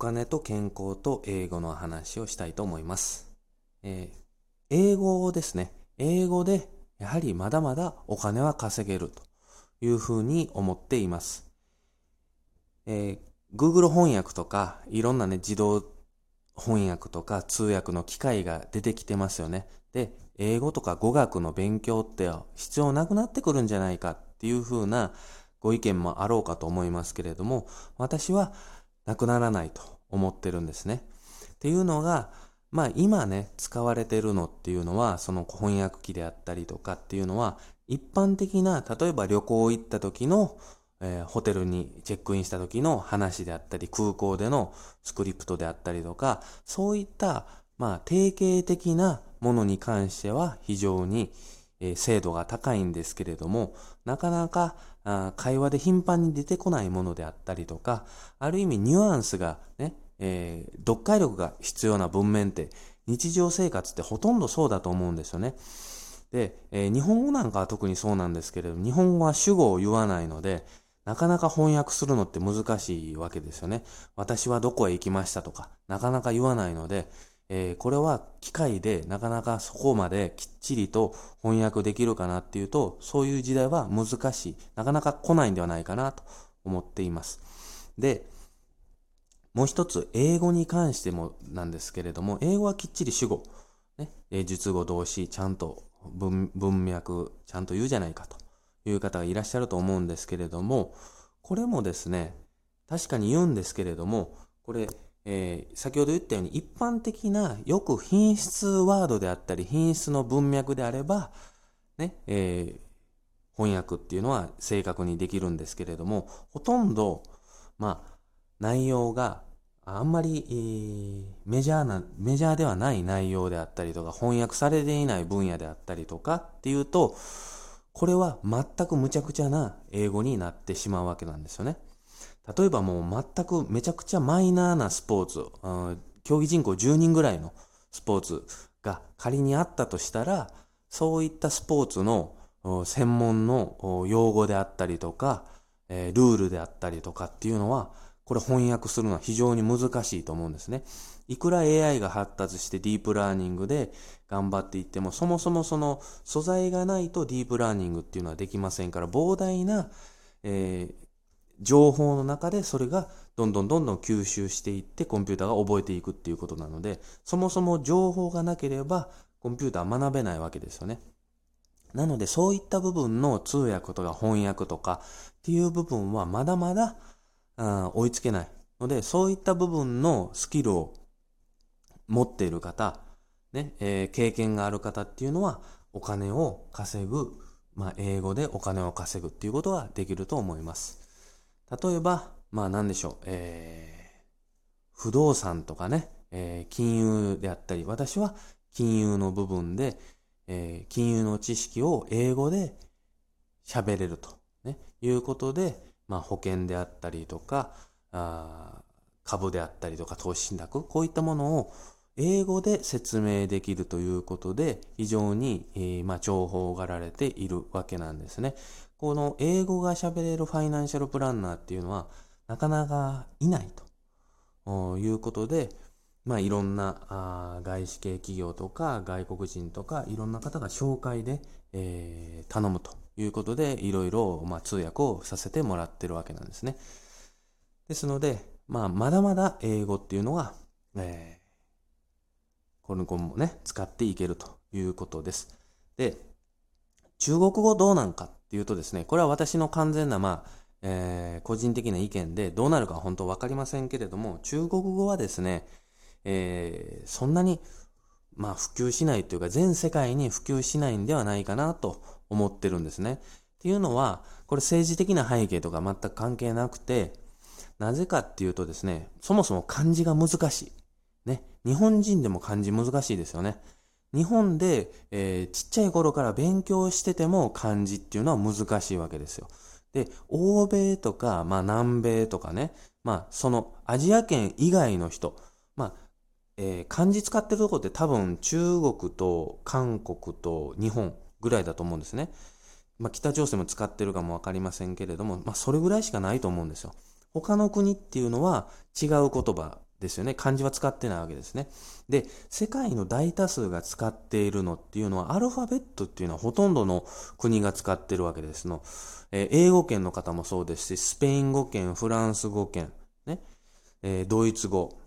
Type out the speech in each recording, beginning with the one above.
金と健康と英語の話をしたいと思います。えー、英語ですね。英語でやはりまだまだお金は稼げるというふうに思っています。えー、Google 翻訳とかいろんなね自動翻訳とか通訳の機会が出てきてますよね。で、英語とか語学の勉強って必要なくなってくるんじゃないかっていうふうなご意見もあろうかと思いますけれども、私はなくならないと思ってるんですね。っていうのが、まあ今ね、使われてるのっていうのは、その翻訳機であったりとかっていうのは、一般的な、例えば旅行行った時の、えー、ホテルにチェックインした時の話であったり、空港でのスクリプトであったりとか、そういった、まあ定型的なものに関しては非常に、え、精度が高いんですけれども、なかなかあ会話で頻繁に出てこないものであったりとか、ある意味ニュアンスがね、えー、読解力が必要な文面って日常生活ってほとんどそうだと思うんですよね。で、えー、日本語なんかは特にそうなんですけれど、日本語は主語を言わないので、なかなか翻訳するのって難しいわけですよね。私はどこへ行きましたとか、なかなか言わないので、えー、これは機械でなかなかそこまできっちりと翻訳できるかなっていうと、そういう時代は難しい。なかなか来ないんではないかなと思っています。で、もう一つ、英語に関してもなんですけれども、英語はきっちり主語、ね、述語動詞、ちゃんと文脈、ちゃんと言うじゃないかという方がいらっしゃると思うんですけれども、これもですね、確かに言うんですけれども、これ、えー、先ほど言ったように一般的なよく品質ワードであったり品質の文脈であれば、ね、えー、翻訳っていうのは正確にできるんですけれども、ほとんど、まあ、内容があんまり、えー、メジャーな、メジャーではない内容であったりとか、翻訳されていない分野であったりとかっていうと、これは全く無茶苦茶な英語になってしまうわけなんですよね。例えばもう全くめちゃくちゃマイナーなスポーツ、競技人口10人ぐらいのスポーツが仮にあったとしたら、そういったスポーツの専門の用語であったりとか、ルールであったりとかっていうのは、これ翻訳するのは非常に難しいと思うんですね。いくら AI が発達してディープラーニングで頑張っていっても、そもそもその素材がないとディープラーニングっていうのはできませんから、膨大な、えー、情報の中でそれがどんどんどんどん吸収していってコンピューターが覚えていくっていうことなので、そもそも情報がなければコンピューターは学べないわけですよね。なのでそういった部分の通訳とか翻訳とかっていう部分はまだまだ追いつけないので、そういった部分のスキルを持っている方、ね、えー、経験がある方っていうのはお金を稼ぐ、まあ、英語でお金を稼ぐっていうことができると思います。例えば、まあ何でしょう、えー、不動産とかね、えー、金融であったり、私は金融の部分で、えー、金融の知識を英語で喋れると、ね、いうことで、まあ保険であったりとか、あ株であったりとか投資信託、こういったものを英語で説明できるということで、非常に、えー、まあ、重宝がられているわけなんですね。この英語が喋れるファイナンシャルプランナーっていうのはなかなかいないということで、まあいろんなあ外資系企業とか外国人とかいろんな方が紹介で、えー、頼むということでいろいろ、まあ、通訳をさせてもらってるわけなんですね。ですので、まあまだまだ英語っていうのは、えー、この後もね、使っていけるということです。で、中国語どうなんかっていうとですね、これは私の完全な、まあ、えー、個人的な意見でどうなるか本当わかりませんけれども、中国語はですね、えー、そんなに、まあ、普及しないというか、全世界に普及しないんではないかなと思ってるんですね。っていうのは、これ政治的な背景とか全く関係なくて、なぜかっていうとですね、そもそも漢字が難しい。日本人でも漢字難しいですよね。日本で、えー、ちっちゃい頃から勉強してても漢字っていうのは難しいわけですよ。で、欧米とか、まあ南米とかね、まあそのアジア圏以外の人、まあ、えー、漢字使ってるとこって多分中国と韓国と日本ぐらいだと思うんですね。まあ北朝鮮も使ってるかもわかりませんけれども、まあそれぐらいしかないと思うんですよ。他の国っていうのは違う言葉ですよね。漢字は使ってないわけですね。で、世界の大多数が使っているのっていうのは、アルファベットっていうのはほとんどの国が使ってるわけですの。えー、英語圏の方もそうですし、スペイン語圏、フランス語圏、ね、えー、ドイツ語。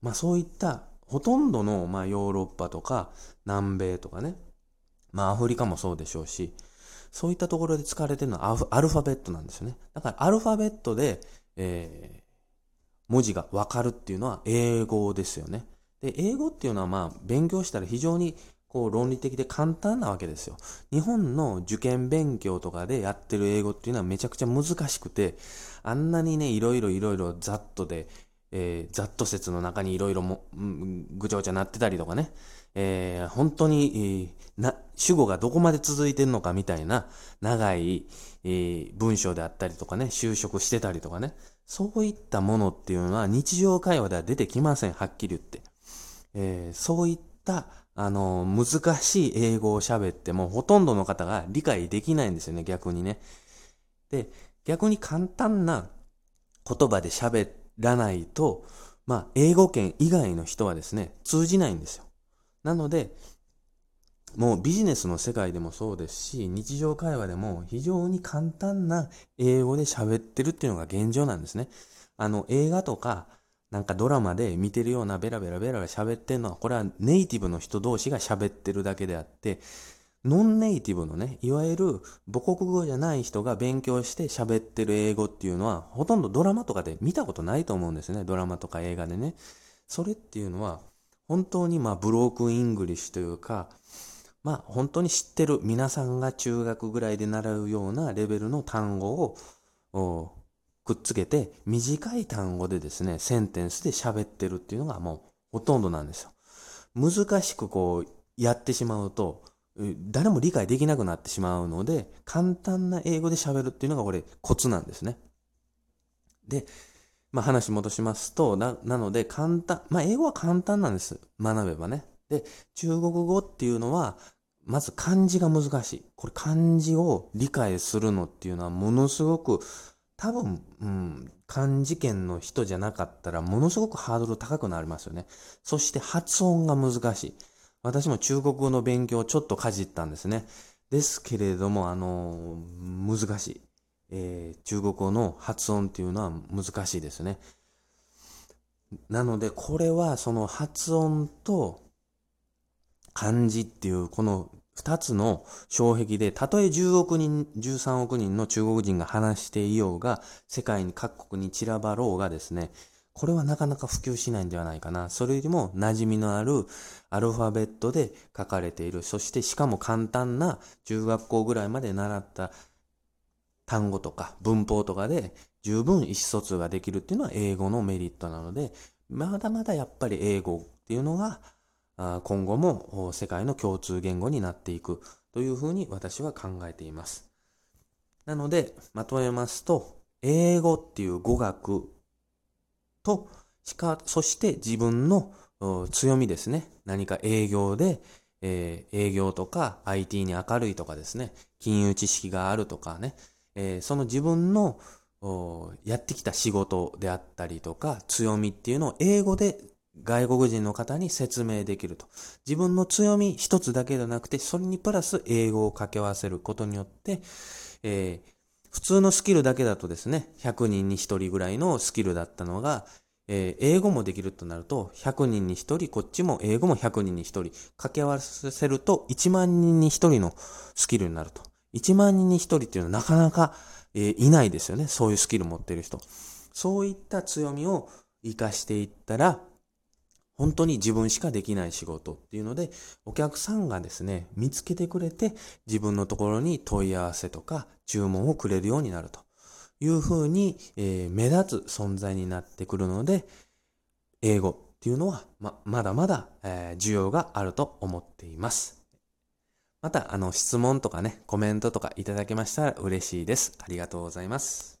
まあそういったほとんどの、まあ、ヨーロッパとか南米とかね、まあアフリカもそうでしょうし、そういったところで使われてるのはアルファベットなんですよね。だからアルファベットで、えー、文字がわかるっていうのは英語ですよね。で、英語っていうのはまあ勉強したら非常にこう論理的で簡単なわけですよ。日本の受験勉強とかでやってる英語っていうのはめちゃくちゃ難しくて、あんなにね、いろいろいろいろざっとで、えー、ざっと説の中にいろいろも、うん、ぐちゃぐちゃなってたりとかね、えー、本当に、えー、な、主語がどこまで続いてるのかみたいな長い、えー、文章であったりとかね、就職してたりとかね、そういったものっていうのは日常会話では出てきません、はっきり言って。えー、そういった、あの、難しい英語を喋ってもほとんどの方が理解できないんですよね、逆にね。で、逆に簡単な言葉で喋らないと、まあ、英語圏以外の人はですね、通じないんですよ。なので、もうビジネスの世界でもそうですし、日常会話でも非常に簡単な英語で喋ってるっていうのが現状なんですね。あの、映画とか、なんかドラマで見てるようなベラベラベラベラ喋ってるのは、これはネイティブの人同士が喋ってるだけであって、ノンネイティブのね、いわゆる母国語じゃない人が勉強して喋ってる英語っていうのは、ほとんどドラマとかで見たことないと思うんですね。ドラマとか映画でね。それっていうのは、本当にまあブロークンイングリッシュというか、まあ本当に知ってる皆さんが中学ぐらいで習うようなレベルの単語をくっつけて短い単語でですね、センテンスで喋ってるっていうのがもうほとんどなんですよ。難しくこうやってしまうと、誰も理解できなくなってしまうので、簡単な英語で喋るっていうのがこれコツなんですね。で、まあ話戻しますと、な、なので簡単、まあ英語は簡単なんです。学べばね。で、中国語っていうのは、まず漢字が難しい。これ漢字を理解するのっていうのはものすごく、多分、うん、漢字圏の人じゃなかったらものすごくハードル高くなりますよね。そして発音が難しい。私も中国語の勉強をちょっとかじったんですね。ですけれども、あの、難しい。えー、中国語の発音っていうのは難しいですね。なので、これはその発音と漢字っていうこの二つの障壁で、たとえ10億人、13億人の中国人が話していようが、世界に各国に散らばろうがですね、これはなかなか普及しないんではないかな。それよりも馴染みのあるアルファベットで書かれている。そしてしかも簡単な中学校ぐらいまで習った単語とか文法とかで十分意思疎通ができるっていうのは英語のメリットなので、まだまだやっぱり英語っていうのが今後も世界の共通言語になっていくというふうに私は考えています。なので、まとめますと、英語っていう語学と、しか、そして自分の強みですね。何か営業で、えー、営業とか IT に明るいとかですね、金融知識があるとかね、えー、その自分のやってきた仕事であったりとか強みっていうのを英語で外国人の方に説明できると。自分の強み一つだけではなくて、それにプラス英語を掛け合わせることによって、えー、普通のスキルだけだとですね、100人に1人ぐらいのスキルだったのが、えー、英語もできるとなると、100人に1人、こっちも英語も100人に1人、掛け合わせると1万人に1人のスキルになると。1万人に1人っていうのはなかなか、えー、いないですよね。そういうスキル持ってる人。そういった強みを活かしていったら、本当に自分しかできない仕事っていうので、お客さんがですね、見つけてくれて、自分のところに問い合わせとか注文をくれるようになるというふうに、えー、目立つ存在になってくるので、英語っていうのは、ま、まだまだ、えー、需要があると思っています。また、あの、質問とかね、コメントとかいただけましたら嬉しいです。ありがとうございます。